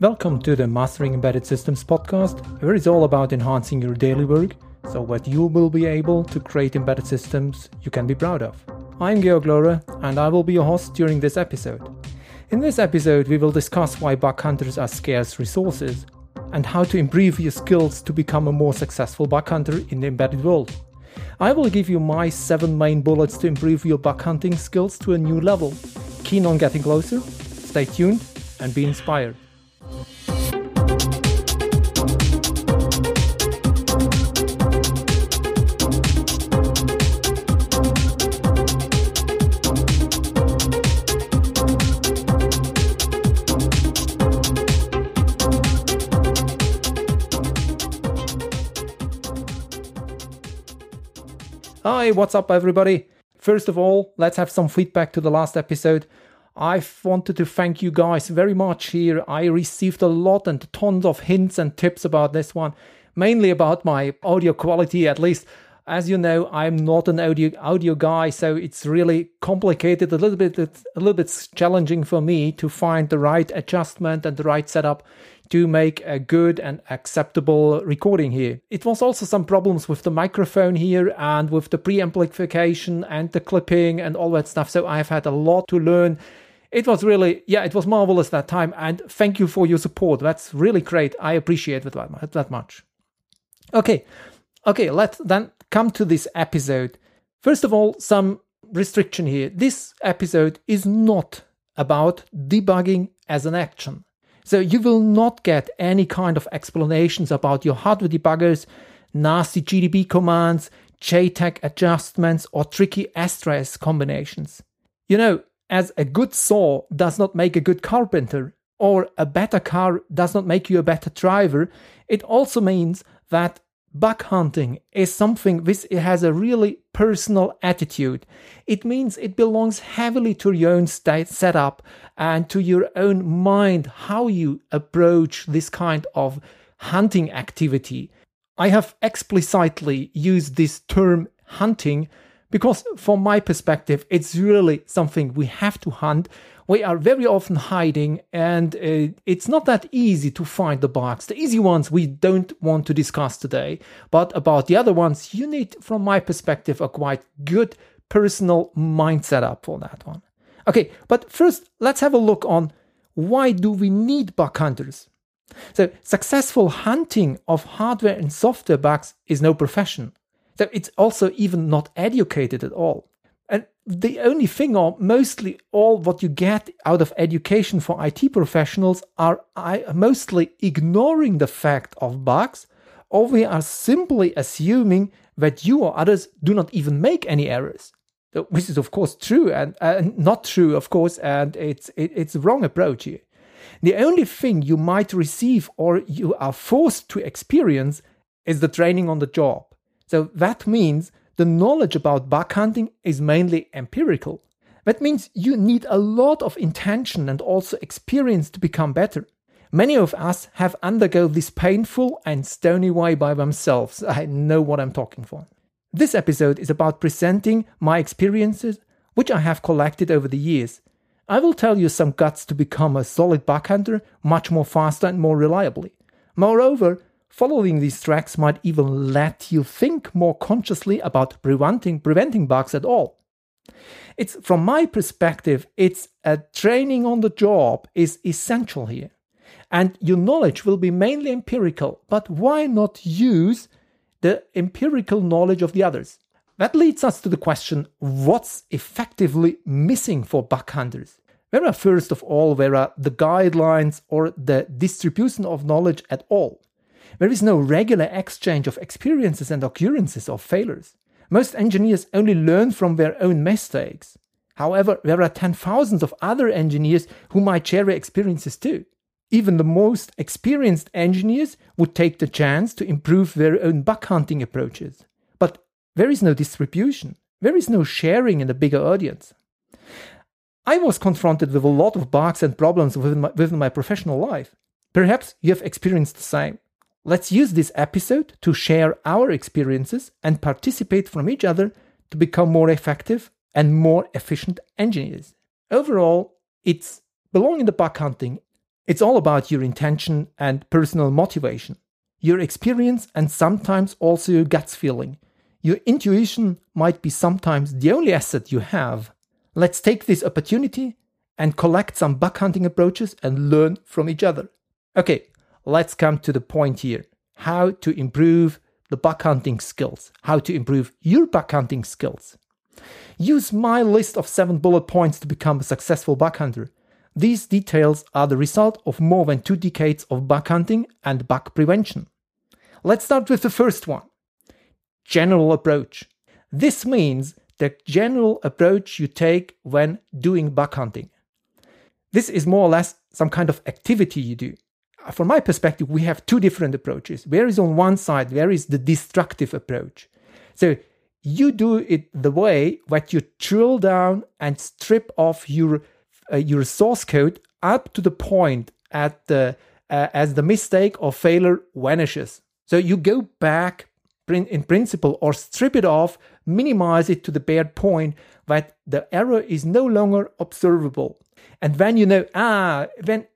Welcome to the Mastering Embedded Systems podcast, where it's all about enhancing your daily work so that you will be able to create embedded systems you can be proud of. I'm Georg Lohrer, and I will be your host during this episode. In this episode, we will discuss why bug hunters are scarce resources and how to improve your skills to become a more successful bug hunter in the embedded world. I will give you my seven main bullets to improve your bug hunting skills to a new level. Keen on getting closer? Stay tuned and be inspired. Hi, what's up, everybody? First of all, let's have some feedback to the last episode. I wanted to thank you guys very much here. I received a lot and tons of hints and tips about this one, mainly about my audio quality, at least. As you know, I'm not an audio audio guy, so it's really complicated, a little bit a little bit challenging for me to find the right adjustment and the right setup to make a good and acceptable recording here. It was also some problems with the microphone here and with the preamplification and the clipping and all that stuff. So I've had a lot to learn. It was really, yeah, it was marvelous that time. And thank you for your support. That's really great. I appreciate it that much. Okay, okay, let's then come to this episode. First of all, some restriction here. This episode is not about debugging as an action. So you will not get any kind of explanations about your hardware debuggers, nasty GDB commands, JTAG adjustments, or tricky STRS combinations. You know, as a good saw does not make a good carpenter, or a better car does not make you a better driver, it also means that Bug hunting is something which has a really personal attitude. It means it belongs heavily to your own state setup and to your own mind how you approach this kind of hunting activity. I have explicitly used this term hunting because, from my perspective, it's really something we have to hunt we are very often hiding and uh, it's not that easy to find the bugs. The easy ones we don't want to discuss today, but about the other ones, you need, from my perspective, a quite good personal mindset up for that one. Okay, but first, let's have a look on why do we need bug hunters? So, successful hunting of hardware and software bugs is no profession. So, it's also even not educated at all. The only thing, or mostly all what you get out of education for IT professionals, are mostly ignoring the fact of bugs, or we are simply assuming that you or others do not even make any errors. Which is, of course, true and not true, of course, and it's it, it's wrong approach here. The only thing you might receive or you are forced to experience is the training on the job. So that means the knowledge about bug hunting is mainly empirical. That means you need a lot of intention and also experience to become better. Many of us have undergone this painful and stony way by themselves. I know what I'm talking for. This episode is about presenting my experiences, which I have collected over the years. I will tell you some guts to become a solid bug hunter much more faster and more reliably. Moreover, Following these tracks might even let you think more consciously about preventing, preventing bugs at all. It's from my perspective, it's a training on the job is essential here. And your knowledge will be mainly empirical, but why not use the empirical knowledge of the others? That leads us to the question what's effectively missing for bug hunters? Where are, first of all, where are the guidelines or the distribution of knowledge at all? There is no regular exchange of experiences and occurrences of failures. Most engineers only learn from their own mistakes. However, there are 10,000s of other engineers who might share their experiences too. Even the most experienced engineers would take the chance to improve their own bug hunting approaches. But there is no distribution, there is no sharing in a bigger audience. I was confronted with a lot of bugs and problems within my, within my professional life. Perhaps you have experienced the same. Let's use this episode to share our experiences and participate from each other to become more effective and more efficient engineers. Overall, it's belonging to bug hunting. It's all about your intention and personal motivation, your experience, and sometimes also your gut feeling. Your intuition might be sometimes the only asset you have. Let's take this opportunity and collect some bug hunting approaches and learn from each other. Okay, let's come to the point here how to improve the bug hunting skills, how to improve your bug hunting skills. Use my list of seven bullet points to become a successful bug hunter. These details are the result of more than two decades of bug hunting and bug prevention. Let's start with the first one general approach. This means the general approach you take when doing bug hunting. This is more or less some kind of activity you do. From my perspective, we have two different approaches. There is on one side, there is the destructive approach. So you do it the way that you drill down and strip off your uh, your source code up to the point at the uh, as the mistake or failure vanishes. So you go back in principle or strip it off, minimize it to the bare point that the error is no longer observable. And then you know, ah, then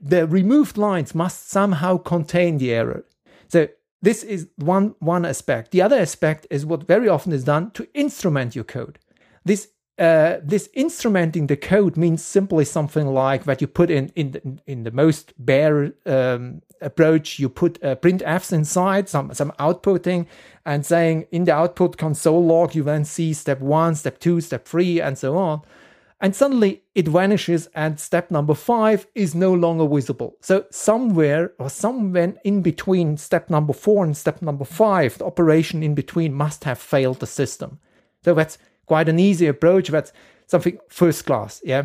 the removed lines must somehow contain the error. So this is one, one aspect. The other aspect is what very often is done to instrument your code. This uh, this instrumenting the code means simply something like that you put in in the, in the most bare um, approach you put uh, printfs inside some some outputting and saying in the output console log you then see step one step two step three and so on and suddenly it vanishes and step number five is no longer visible so somewhere or somewhere in between step number four and step number five the operation in between must have failed the system so that's quite an easy approach. That's something first class. Yeah.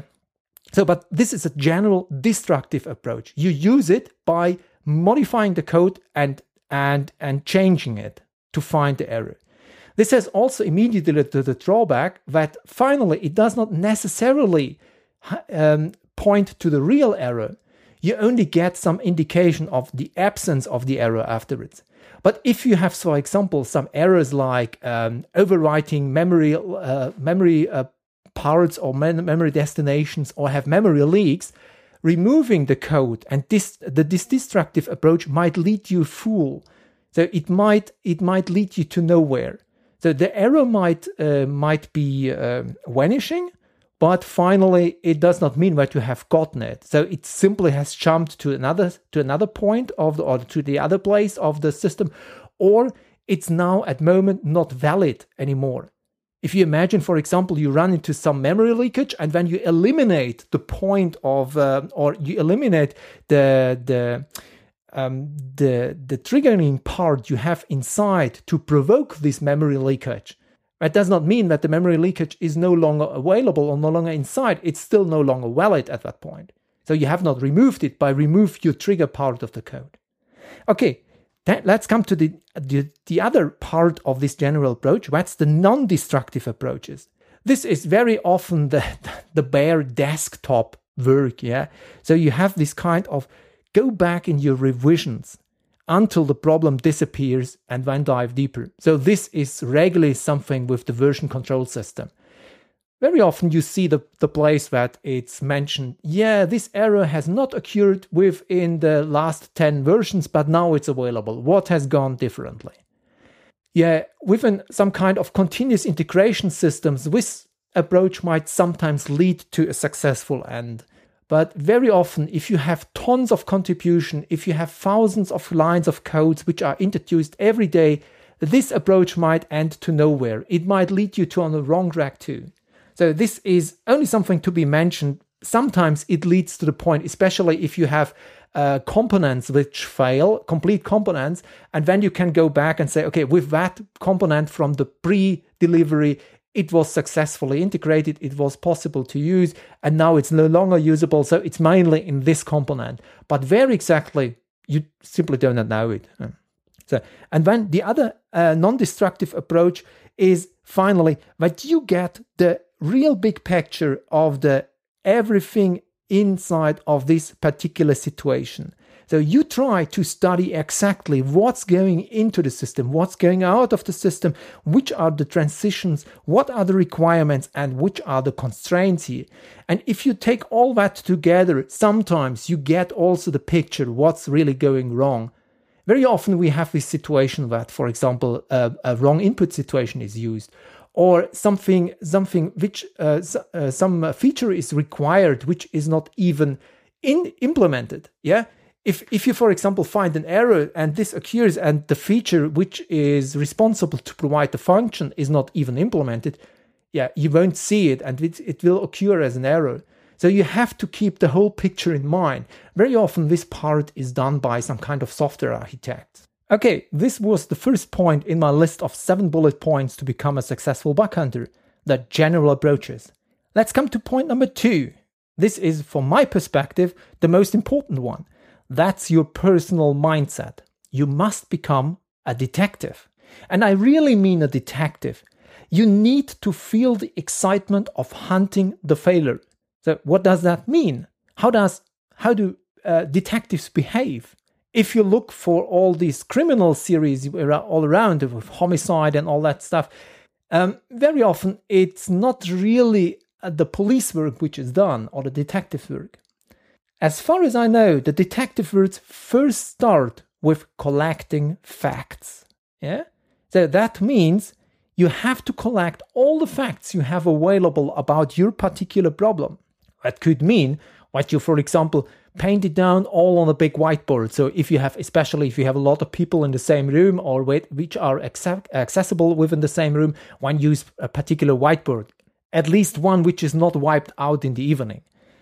So, but this is a general destructive approach. You use it by modifying the code and and and changing it to find the error. This has also immediately the, the drawback that finally it does not necessarily um, point to the real error. You only get some indication of the absence of the error afterwards. But if you have, for example, some errors like um, overwriting memory uh, memory uh, parts or memory destinations or have memory leaks, removing the code and this the this destructive approach might lead you fool. So it might it might lead you to nowhere. So the error might uh, might be um, vanishing, but finally it does not mean that you have gotten it. So it simply has jumped to another to another point of the or to the other place of the system or it's now at moment not valid anymore. If you imagine for example you run into some memory leakage and then you eliminate the point of uh, or you eliminate the the um, the the triggering part you have inside to provoke this memory leakage that does not mean that the memory leakage is no longer available or no longer inside. It's still no longer valid at that point. So you have not removed it by remove your trigger part of the code. Okay, let's come to the, the, the other part of this general approach. That's the non-destructive approaches. This is very often the, the bare desktop work. Yeah. So you have this kind of go back in your revisions until the problem disappears and then dive deeper. So this is regularly something with the version control system. Very often you see the, the place that it's mentioned, yeah, this error has not occurred within the last 10 versions, but now it's available. What has gone differently? Yeah, within some kind of continuous integration systems, this approach might sometimes lead to a successful end. But very often, if you have tons of contribution, if you have thousands of lines of codes which are introduced every day, this approach might end to nowhere. It might lead you to on the wrong track too. So this is only something to be mentioned. Sometimes it leads to the point, especially if you have uh, components which fail, complete components, and then you can go back and say, okay, with that component from the pre-delivery, it was successfully integrated, it was possible to use, and now it's no longer usable. So it's mainly in this component. But where exactly, you simply do not know it. So, and then the other uh, non destructive approach is finally that you get the real big picture of the everything inside of this particular situation. So you try to study exactly what's going into the system, what's going out of the system, which are the transitions, what are the requirements, and which are the constraints here. And if you take all that together, sometimes you get also the picture what's really going wrong. Very often we have this situation that, for example, a, wrong input situation is used, or something something which uh, uh, some feature is required which is not even in implemented. Yeah if if you for example find an error and this occurs and the feature which is responsible to provide the function is not even implemented yeah you won't see it and it, it will occur as an error. So you have to keep the whole picture in mind. Very often this part is done by some kind of software architect. Okay this was the first point in my list of seven bullet points to become a successful bug hunter the general approaches. Let's come to point number two. This is from my perspective the most important one that's your personal mindset. You must become a detective. And I really mean a detective. You need to feel the excitement of hunting the failure. So what does that mean? How does how do uh, detectives behave? If you look for all these criminal series all around with homicide and all that stuff, um, very often it's not really uh, the police work which is done or the detective work. As far as I know, the detective works first start with collecting facts. Yeah? So that means you have to collect all the facts you have available about your particular problem. That could mean what you, for example, paint it down all on a big whiteboard. So if you have, especially if you have a lot of people in the same room or which are accessible within the same room, one use a particular whiteboard, at least one which is not wiped out in the evening.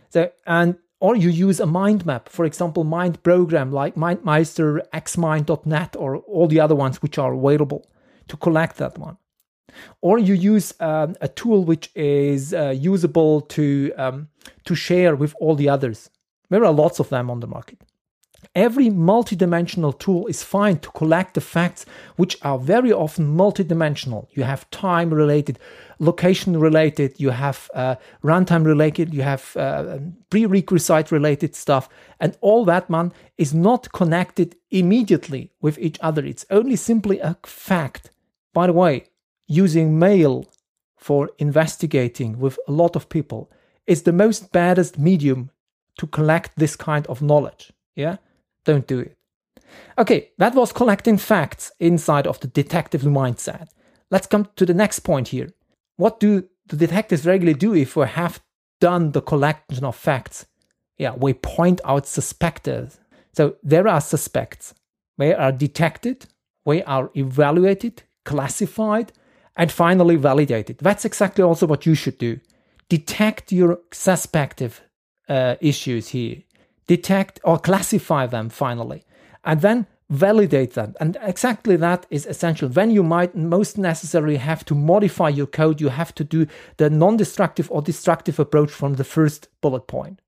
So and or you use a mind map, for example, mind program like MindMeister, xmind.net, or all the other ones which are available to collect that one. Or you use um, a tool which is uh, usable to um, to share with all the others. There are lots of them on the market. Every multidimensional tool is fine to collect the facts which are very often multidimensional. You have time related, location related, you have uh, runtime related, you have uh, prerequisite related stuff, and all that man is not connected immediately with each other. It's only simply a fact. By the way, using mail for investigating with a lot of people is the most baddest medium to collect this kind of knowledge. Yeah don't do it. Okay, that was collecting facts inside of the detective mindset. Let's come to the next point here. What do the detectives regularly do if we have done the collection of facts? Yeah, we point out suspects. So there are suspects. They are detected, we are evaluated, classified, and finally validated. That's exactly also what you should do. Detect your suspective uh, issues here detect or classify them finally, and then validate them. And exactly that is essential. When you might most necessarily have to modify your code, you have to do the non destructive or destructive approach from the first bullet point.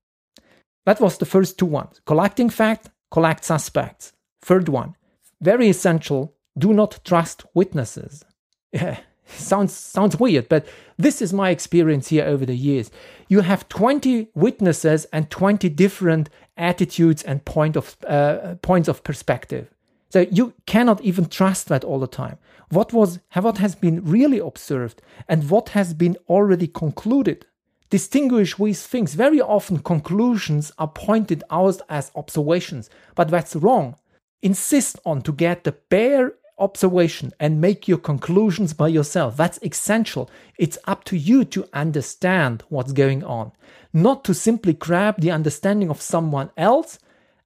That was the first two ones collecting fact, collect suspects. Third one, very essential do not trust witnesses. Yeah, sounds sounds weird, but this is my experience here over the years. You have 20 witnesses and 20 different attitudes and point of uh, points of perspective. So you cannot even trust that all the time. What was what has been really observed and what has been already concluded. Distinguish these things. Very often conclusions are pointed out as observations, but that's wrong. Insist on to get the bare observation and make your conclusions by yourself. That's essential. It's up to you to understand what's going on, not to simply grab the understanding of someone else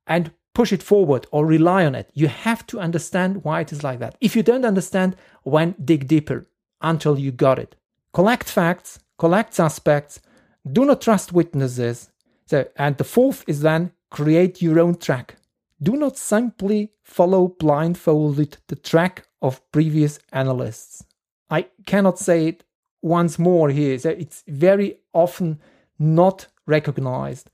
and push it forward or rely on it. You have to understand why it is like that. If you don't understand, when dig deeper until you got it. Collect facts, collect suspects, do not trust witnesses. So, and the fourth is then create your own track. Do not simply follow blindfolded the track of previous analysts. I cannot say it once more here. So it's very often not recognized.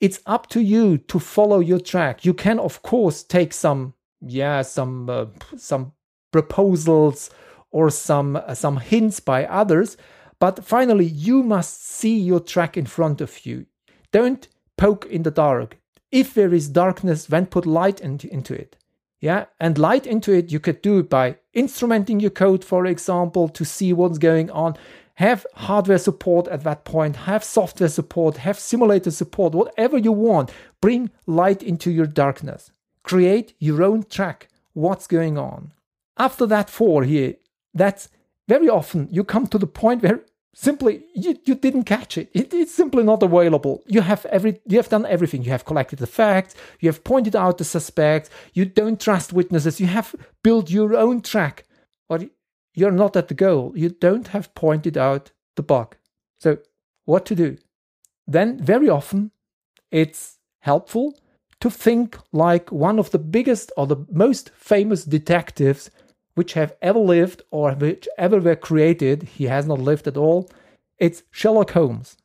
It's up to you to follow your track. You can, of course, take some, yeah, some uh, some proposals or some uh, some hints by others, but finally, you must see your track in front of you. Don't poke in the dark if there is darkness, then put light into, into it. Yeah, and light into it, you could do it by instrumenting your code, for example, to see what's going on. Have hardware support at that point, have software support, have simulator support, whatever you want. Bring light into your darkness. Create your own track. What's going on? After that four here, that's very often you come to the point where simply you, you didn't catch it. it. It's simply not available. You have every you have done everything. You have collected the facts, you have pointed out the suspects, you don't trust witnesses, you have built your own track, but you're not at the goal. You don't have pointed out the bug. So what to do? Then very often it's helpful to think like one of the biggest or the most famous detectives which have ever lived or which ever were created. He has not lived at all. It's Sherlock Holmes.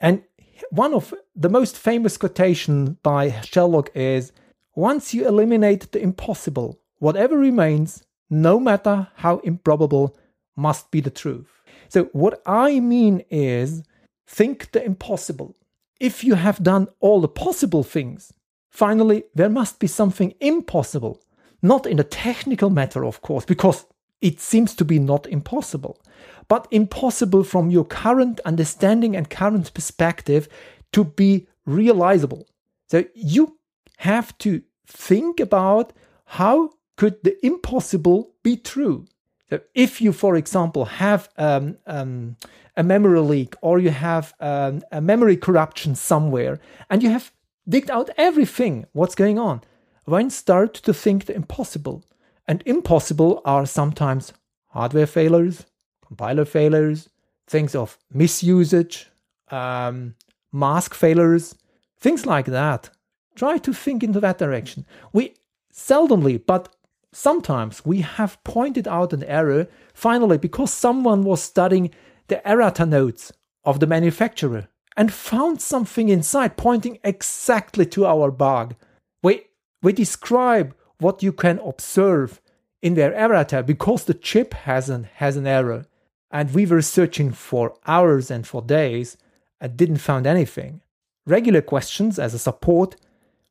And one of the most famous quotations by Sherlock is Once you eliminate the impossible, whatever remains, no matter how improbable, must be the truth. So, what I mean is think the impossible. If you have done all the possible things, finally, there must be something impossible not in a technical matter, of course, because it seems to be not impossible, but impossible from your current understanding and current perspective to be realizable. So you have to think about how could the impossible be true. So if you, for example, have um, um, a memory leak or you have um, a memory corruption somewhere and you have digged out everything, what's going on? One start to think the impossible. And impossible are sometimes hardware failures, compiler failures, things of misusage, um, mask failures, things like that. Try to think into that direction. We seldomly, but sometimes we have pointed out an error finally because someone was studying the errata notes of the manufacturer and found something inside pointing exactly to our bug. We we describe what you can observe in their errata because the chip has an, has an error. And we were searching for hours and for days and didn't find anything. Regular questions as a support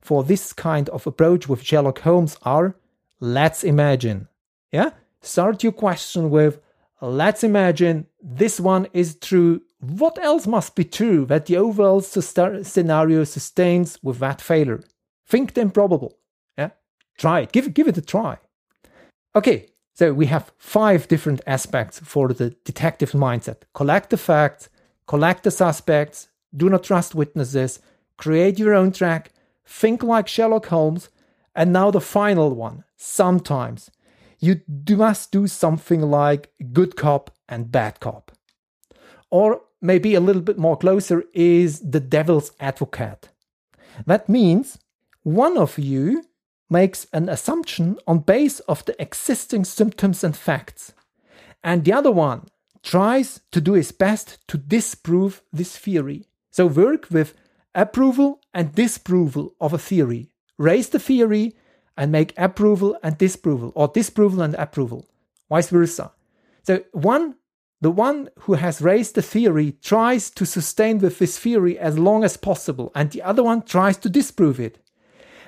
for this kind of approach with Sherlock Holmes are let's imagine. Yeah? Start your question with let's imagine this one is true. What else must be true that the overall scenario sustains with that failure? Think the improbable. Yeah, try it. Give give it a try. Okay, so we have five different aspects for the detective mindset: collect the facts, collect the suspects, do not trust witnesses, create your own track, think like Sherlock Holmes, and now the final one. Sometimes you do must do something like good cop and bad cop. Or maybe a little bit more closer is the devil's advocate. That means one of you makes an assumption on base of the existing symptoms and facts and the other one tries to do his best to disprove this theory. So work with approval and disapproval of a theory. Raise the theory and make approval and disapproval or disapproval and approval vice versa. So one the one who has raised the theory tries to sustain with this theory as long as possible and the other one tries to disprove it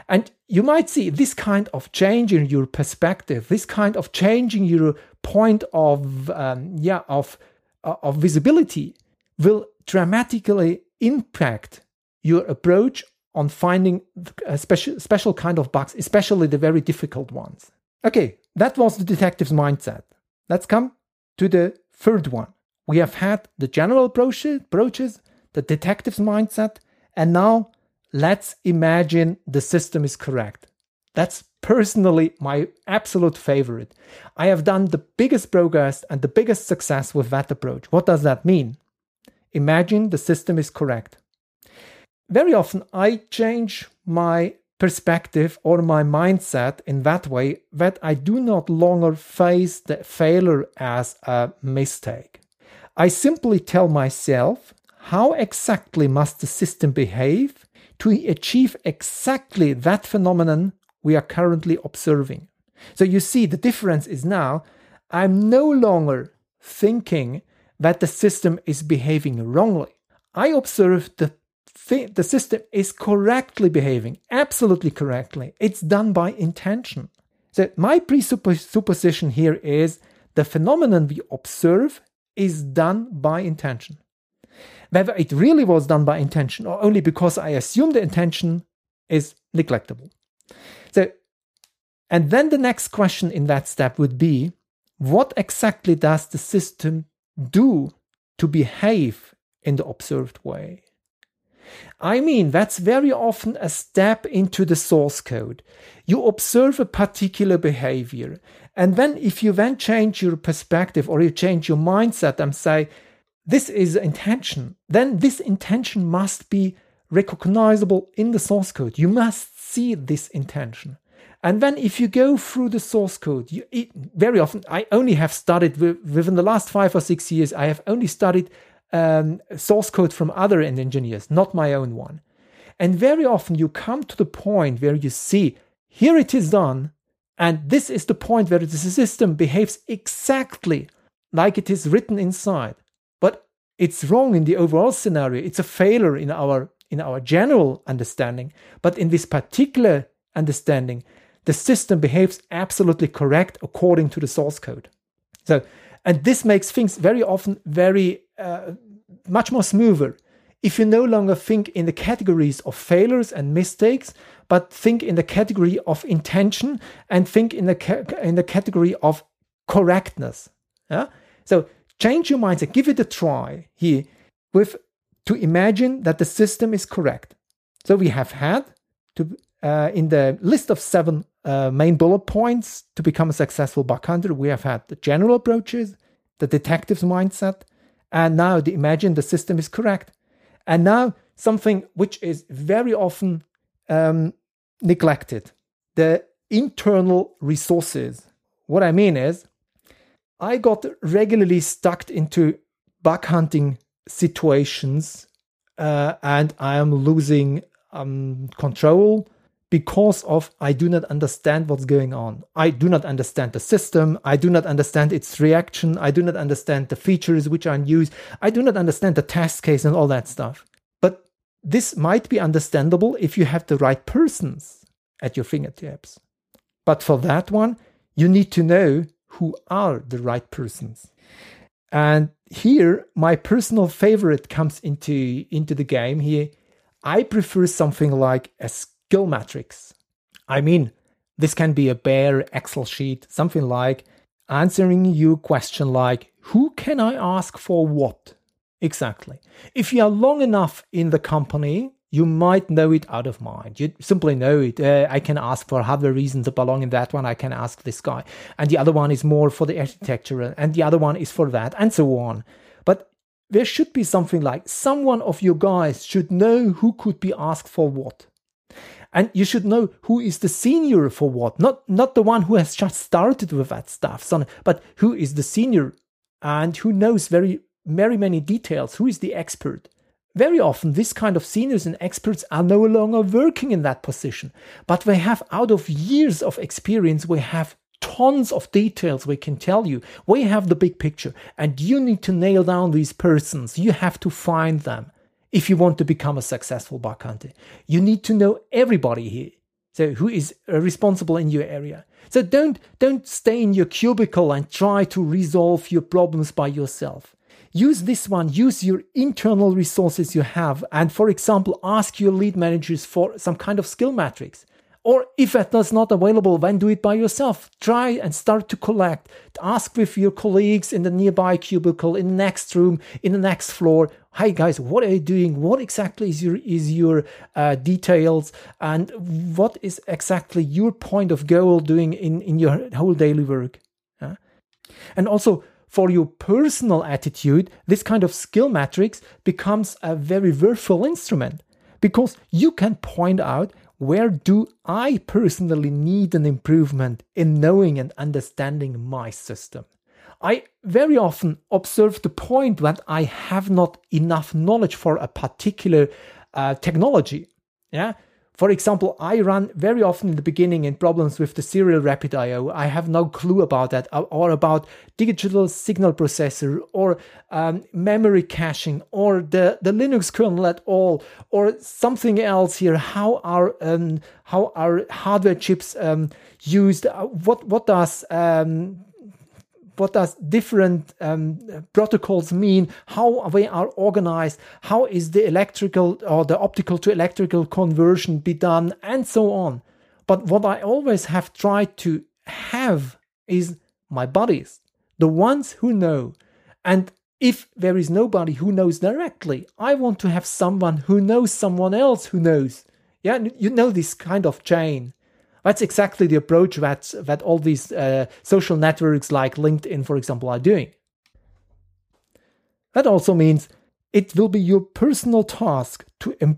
and you might see this kind of change in your perspective, this kind of changing your point of um, yeah of uh, of visibility will dramatically impact your approach on finding a special special kind of bugs, especially the very difficult ones. Okay, that was the detective's mindset. Let's come to the third one. We have had the general approaches, the detective's mindset, and now let's imagine the system is correct. That's personally my absolute favorite. I have done the biggest progress and the biggest success with that approach. What does that mean? Imagine the system is correct. Very often I change my perspective or my mindset in that way that I do not longer face the failure as a mistake. I simply tell myself how exactly must the system behave to achieve exactly that phenomenon we are currently observing. So you see, the difference is now I'm no longer thinking that the system is behaving wrongly. I observe the th- the system is correctly behaving, absolutely correctly. It's done by intention. So my presupposition here is the phenomenon we observe is done by intention. Whether it really was done by intention or only because I assume the intention is neglectable. So, and then the next question in that step would be what exactly does the system do to behave in the observed way? I mean, that's very often a step into the source code. You observe a particular behavior. And then, if you then change your perspective or you change your mindset and say, this is intention, then this intention must be recognizable in the source code. You must see this intention. And then if you go through the source code, you, it, very often, I only have studied within the last five or six years, I have only studied um, source code from other engineers, not my own one. And very often you come to the point where you see, here it is done, and this is the point where the system behaves exactly like it is written inside. It's wrong in the overall scenario. It's a failure in our in our general understanding. But in this particular understanding, the system behaves absolutely correct according to the source code. So, and this makes things very often very uh, much more smoother. If you no longer think in the categories of failures and mistakes, but think in the category of intention and think in the ca- in the category of correctness. Yeah. So change your mindset. Give it a try here with to imagine that the system is correct. So we have had to uh, in the list of seven uh, main bullet points to become a successful bug hunter, we have had the general approaches, the detective's mindset, and now the imagine the system is correct. And now something which is very often um, neglected the internal resources. What I mean is, I got regularly stuck into bug hunting situations uh, and I am losing um, control because of I do not understand what's going on. I do not understand the system. I do not understand its reaction. I do not understand the features which are in use. I do not understand the test case and all that stuff. But this might be understandable if you have the right persons at your fingertips. But for that one, you need to know who are the right persons. And here, my personal favorite comes into, into the game here. I prefer something like a skill matrix. I mean, this can be a bare Excel sheet, something like answering you question like, who can I ask for what? Exactly. If you are long enough in the company, you might know it out of mind. You simply know it. Uh, I can ask for other reasons to belong in that one. I can ask this guy. And the other one is more for the architecture, and the other one is for that, and so on. But there should be something like someone of your guys should know who could be asked for what. And you should know who is the senior for what, not, not the one who has just started with that stuff, son, but who is the senior and who knows very, very many details, who is the expert. Very often, this kind of seniors and experts are no longer working in that position, but we have, out of years of experience, we have tons of details we can tell you. We have the big picture, and you need to nail down these persons. You have to find them if you want to become a successful hunter. You need to know everybody here. So who is responsible in your area? So don't don't stay in your cubicle and try to resolve your problems by yourself. Use this one, use your internal resources you have, and for example, ask your lead managers for some kind of skill matrix. Or if that's not available, then do it by yourself. Try and start to collect. Ask with your colleagues in the nearby cubicle, in the next room, in the next floor. Hi guys, what are you doing? What exactly is your is your uh, details, and what is exactly your point of goal doing in in your whole daily work? And also for your personal attitude, this kind of skill matrix becomes a very worthwhile instrument because you can point out where do I personally need an improvement in knowing and understanding my system? I very often observe the point that I have not enough knowledge for a particular uh, technology. Yeah. For example, I run very often in the beginning in problems with the serial rapid IO. I have no clue about that, or about digital signal processor, or um, memory caching, or the, the Linux kernel at all, or something else here. How are um, how are hardware chips um, used? Uh, what what does um, what does different um, protocols mean, how they are organized, how is the electrical or the optical to electrical conversion be done, and so on. But what I always have tried to have is my buddies, the ones who know. And if there is nobody who knows directly, I want to have someone who knows someone else who knows. Yeah, you know this kind of chain. That's exactly the approach that, that all these uh, social networks like LinkedIn, for example, are doing. That also means it will be your personal task to em-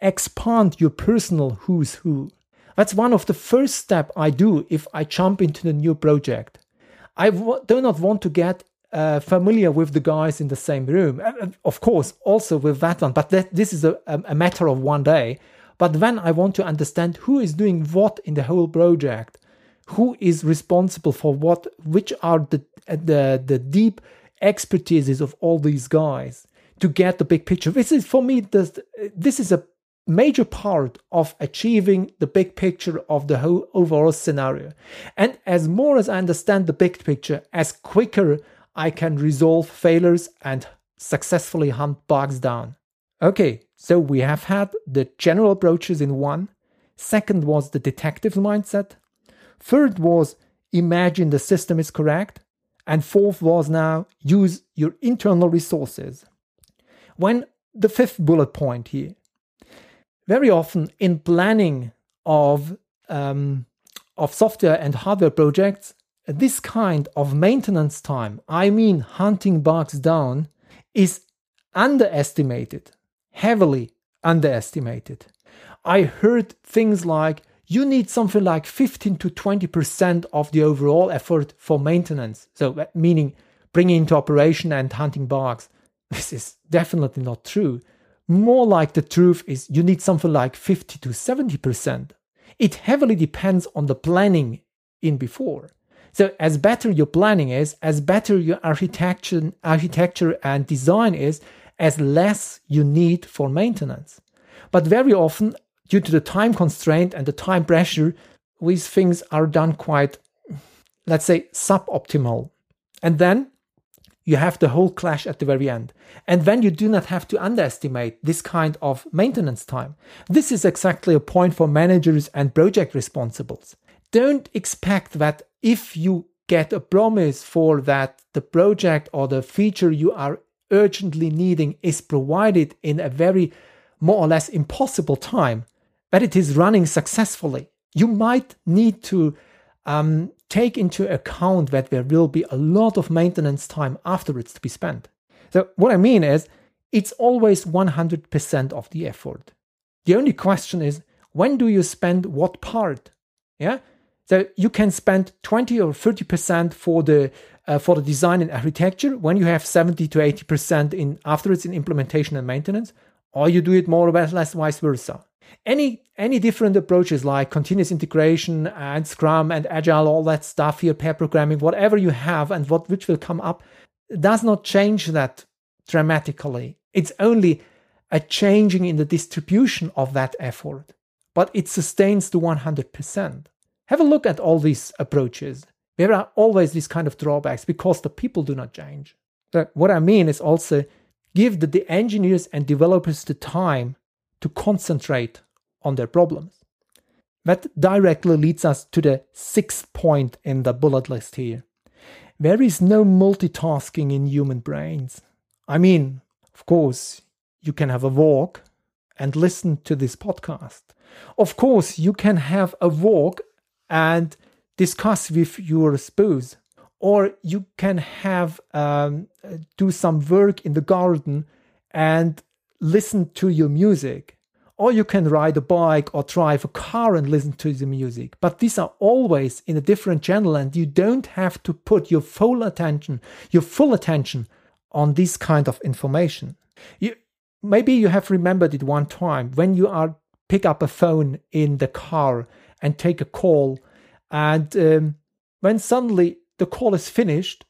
expand your personal who's who. That's one of the first step I do if I jump into the new project. I w- do not want to get uh, familiar with the guys in the same room. Uh, of course, also with that one, but this is a, a matter of one day. But then I want to understand who is doing what in the whole project, who is responsible for what, which are the the the deep expertises of all these guys to get the big picture. This is for me this this is a major part of achieving the big picture of the whole overall scenario. And as more as I understand the big picture, as quicker I can resolve failures and successfully hunt bugs down. Okay, so we have had the general approaches in one. Second was the detective mindset. Third was imagine the system is correct. And fourth was now use your internal resources. When the fifth bullet point here, very often in planning of um, of software and hardware projects, this kind of maintenance time, I mean hunting bugs down, is underestimated heavily underestimated. I heard things like you need something like 15 to 20% of the overall effort for maintenance. So, uh, meaning bringing into operation and hunting bugs. This is definitely not true. More like the truth is you need something like 50 to 70%. It heavily depends on the planning in before. So as better your planning is, as better your architecture, architecture and design is, as less you need for maintenance. But very often, due to the time constraint and the time pressure, these things are done quite, let's say, suboptimal. And then you have the whole clash at the very end. And then you do not have to underestimate this kind of maintenance time. This is exactly a point for managers and project responsibles. Don't expect that if you get a promise for that the project or the feature you are urgently needing is provided in a very more or less impossible time, but it is running successfully, you might need to um, take into account that there will be a lot of maintenance time afterwards to be spent. So, what I mean is, it's always 100% of the effort. The only question is, when do you spend what part? Yeah. So you can spend 20 or 30% for the uh, for the design and architecture when you have 70 to 80% in afterwards in implementation and maintenance, or you do it more or less vice versa. Any any different approaches like continuous integration and Scrum and Agile, all that stuff here, pair programming, whatever you have and what which will come up, does not change that dramatically. It's only a changing in the distribution of that effort, but it sustains to 100%. Have a look at all these approaches there are always these kind of drawbacks because the people do not change. But what I mean is also give the, the engineers and developers the time to concentrate on their problems. That directly leads us to the sixth point in the bullet list here. There is no multitasking in human brains. I mean, of course, you can have a walk and listen to this podcast. Of course, you can have a walk and discuss with your spouse or you can have um, do some work in the garden and listen to your music or you can ride a bike or drive a car and listen to the music but these are always in a different channel and you don't have to put your full attention your full attention on this kind of information you maybe you have remembered it one time when you are pick up a phone in the car and take a call. And um, when suddenly the call is finished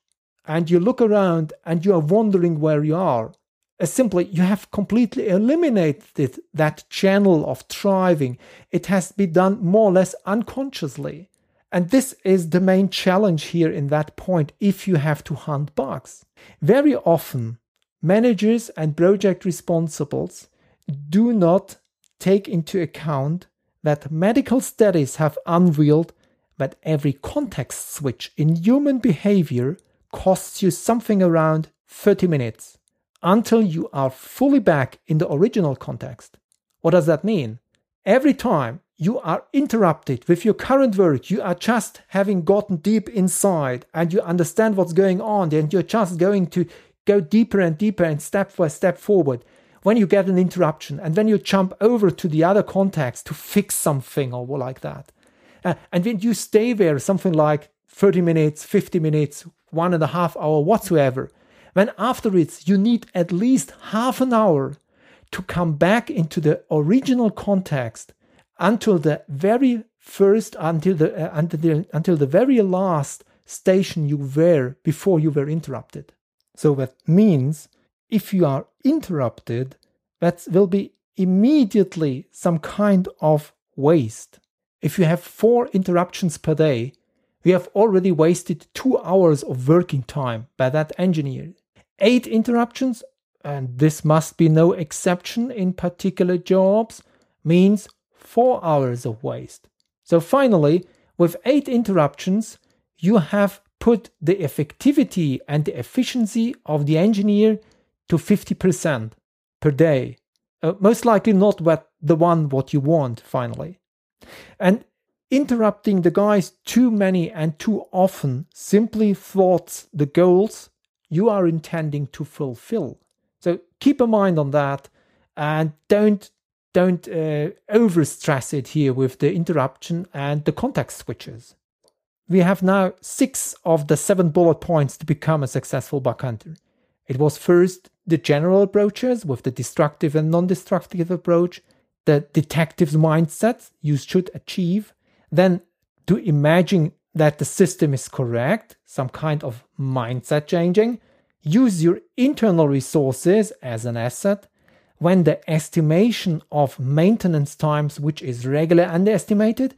and you look around and you are wondering where you are, as simply you have completely eliminated that channel of thriving. It has been done more or less unconsciously. And this is the main challenge here in that point if you have to hunt bugs. Very often, managers and project responsibles do not take into account that medical studies have unveiled that every context switch in human behavior costs you something around 30 minutes until you are fully back in the original context. What does that mean? Every time you are interrupted with your current work, you are just having gotten deep inside and you understand what's going on, and you're just going to go deeper and deeper and step by step forward. When you get an interruption and then you jump over to the other context to fix something or like that. Uh, and when you stay there something like 30 minutes, 50 minutes, one and a half hour whatsoever, when afterwards you need at least half an hour to come back into the original context until the very first until the uh, until the until the very last station you were before you were interrupted. So that means if you are interrupted that will be immediately some kind of waste if you have four interruptions per day we have already wasted two hours of working time by that engineer eight interruptions and this must be no exception in particular jobs means 4 hours of waste. So finally, with 8 interruptions, you have put the effectivity and the efficiency of the engineer to 50% per day. Uh, most likely not what the one what you want finally. And interrupting the guys too many and too often simply thwarts the goals you are intending to fulfill. So keep a mind on that and don't don't uh, overstress it here with the interruption and the context switches. We have now six of the seven bullet points to become a successful hunter. It was first the general approaches with the destructive and non destructive approach, the detective's mindset you should achieve, then to imagine that the system is correct, some kind of mindset changing, use your internal resources as an asset, when the estimation of maintenance times, which is regularly underestimated,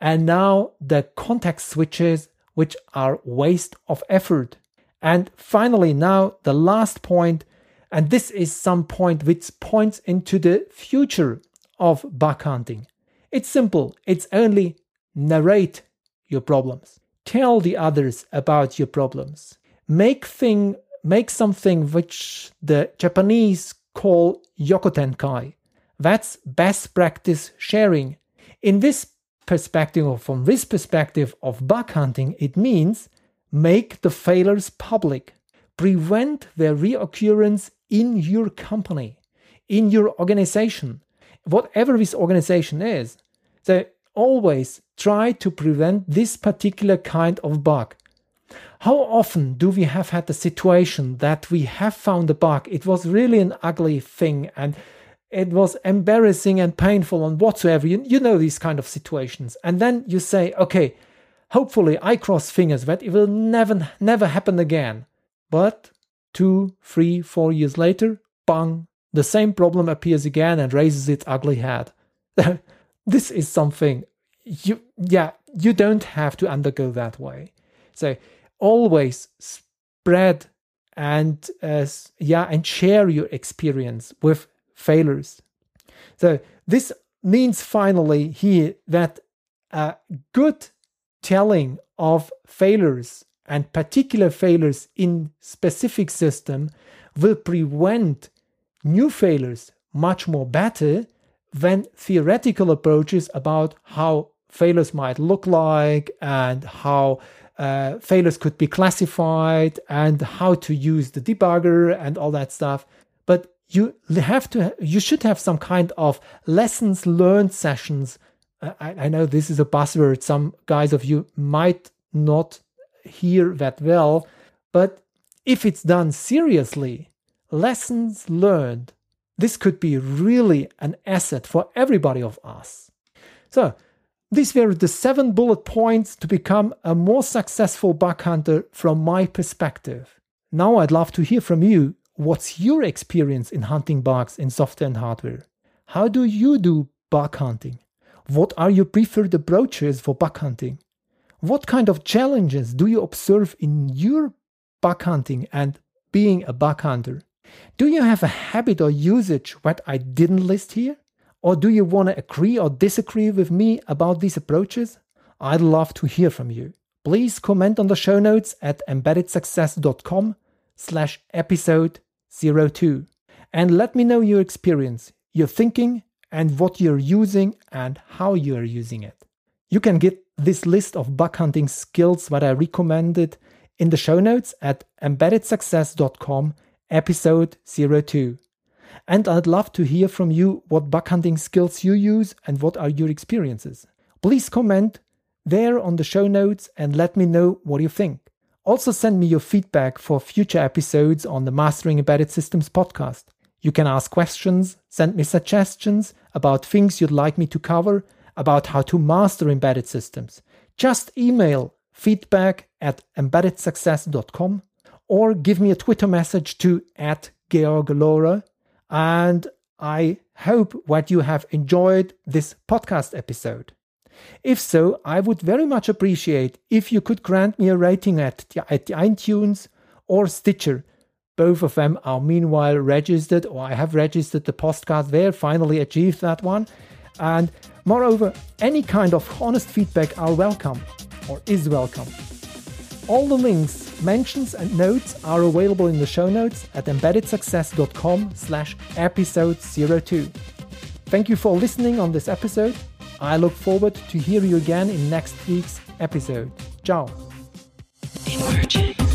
and now the context switches, which are waste of effort. And finally, now the last point, and this is some point which points into the future of bug hunting. It's simple, it's only narrate your problems. Tell the others about your problems. Make thing make something which the Japanese call Yokotenkai. That's best practice sharing. In this perspective, or from this perspective of bug hunting, it means make the failures public, prevent their reoccurrence in your company, in your organization, whatever this organization is. they always try to prevent this particular kind of bug. How often do we have had the situation that we have found a bug? It was really an ugly thing and it was embarrassing and painful and whatsoever. You, you know these kind of situations. And then you say, okay, hopefully I cross fingers that it will never, never happen again. But two, three, four years later, bang, the same problem appears again and raises its ugly head. this is something you, yeah, you don't have to undergo that way. So always spread and uh, yeah and share your experience with failures so this means finally here that a good telling of failures and particular failures in specific system will prevent new failures much more better than theoretical approaches about how failures might look like and how uh, failures could be classified and how to use the debugger and all that stuff. But you have to, you should have some kind of lessons learned sessions. Uh, I, I know this is a buzzword. Some guys of you might not hear that well, but if it's done seriously, lessons learned This could be really an asset for everybody of us. So, these were the seven bullet points to become a more successful bug hunter from my perspective. Now I'd love to hear from you. What's your experience in hunting bugs in software and hardware? How do you do bug hunting? What are your preferred approaches for bug hunting? What kind of challenges do you observe in your bug hunting and being a bug hunter? Do you have a habit or usage that I didn't list here? Or do you want to agree or disagree with me about these approaches? I'd love to hear from you. Please comment on the show notes at embeddedsuccess.com slash episode 02 and let me know your experience, your thinking, and what you're using and how you're using it. You can get this list of bug hunting skills that I recommended in the show notes at embeddedsuccess.com episode 02. And I'd love to hear from you what bug hunting skills you use and what are your experiences. Please comment there on the show notes and let me know what you think. Also, send me your feedback for future episodes on the Mastering Embedded Systems podcast. You can ask questions, send me suggestions about things you'd like me to cover, about how to master embedded systems. Just email feedback at embeddedsuccess.com or give me a Twitter message to at Georg Lohrer. And I hope that you have enjoyed this podcast episode. If so, I would very much appreciate if you could grant me a rating at, at iTunes or Stitcher. Both of them are meanwhile registered, or I have registered the podcast there, finally achieved that one. And moreover, any kind of honest feedback are welcome or is welcome. All the links, mentions and notes are available in the show notes at embeddedsuccess.com slash episode 02. Thank you for listening on this episode. I look forward to hear you again in next week's episode. Ciao. Emerging.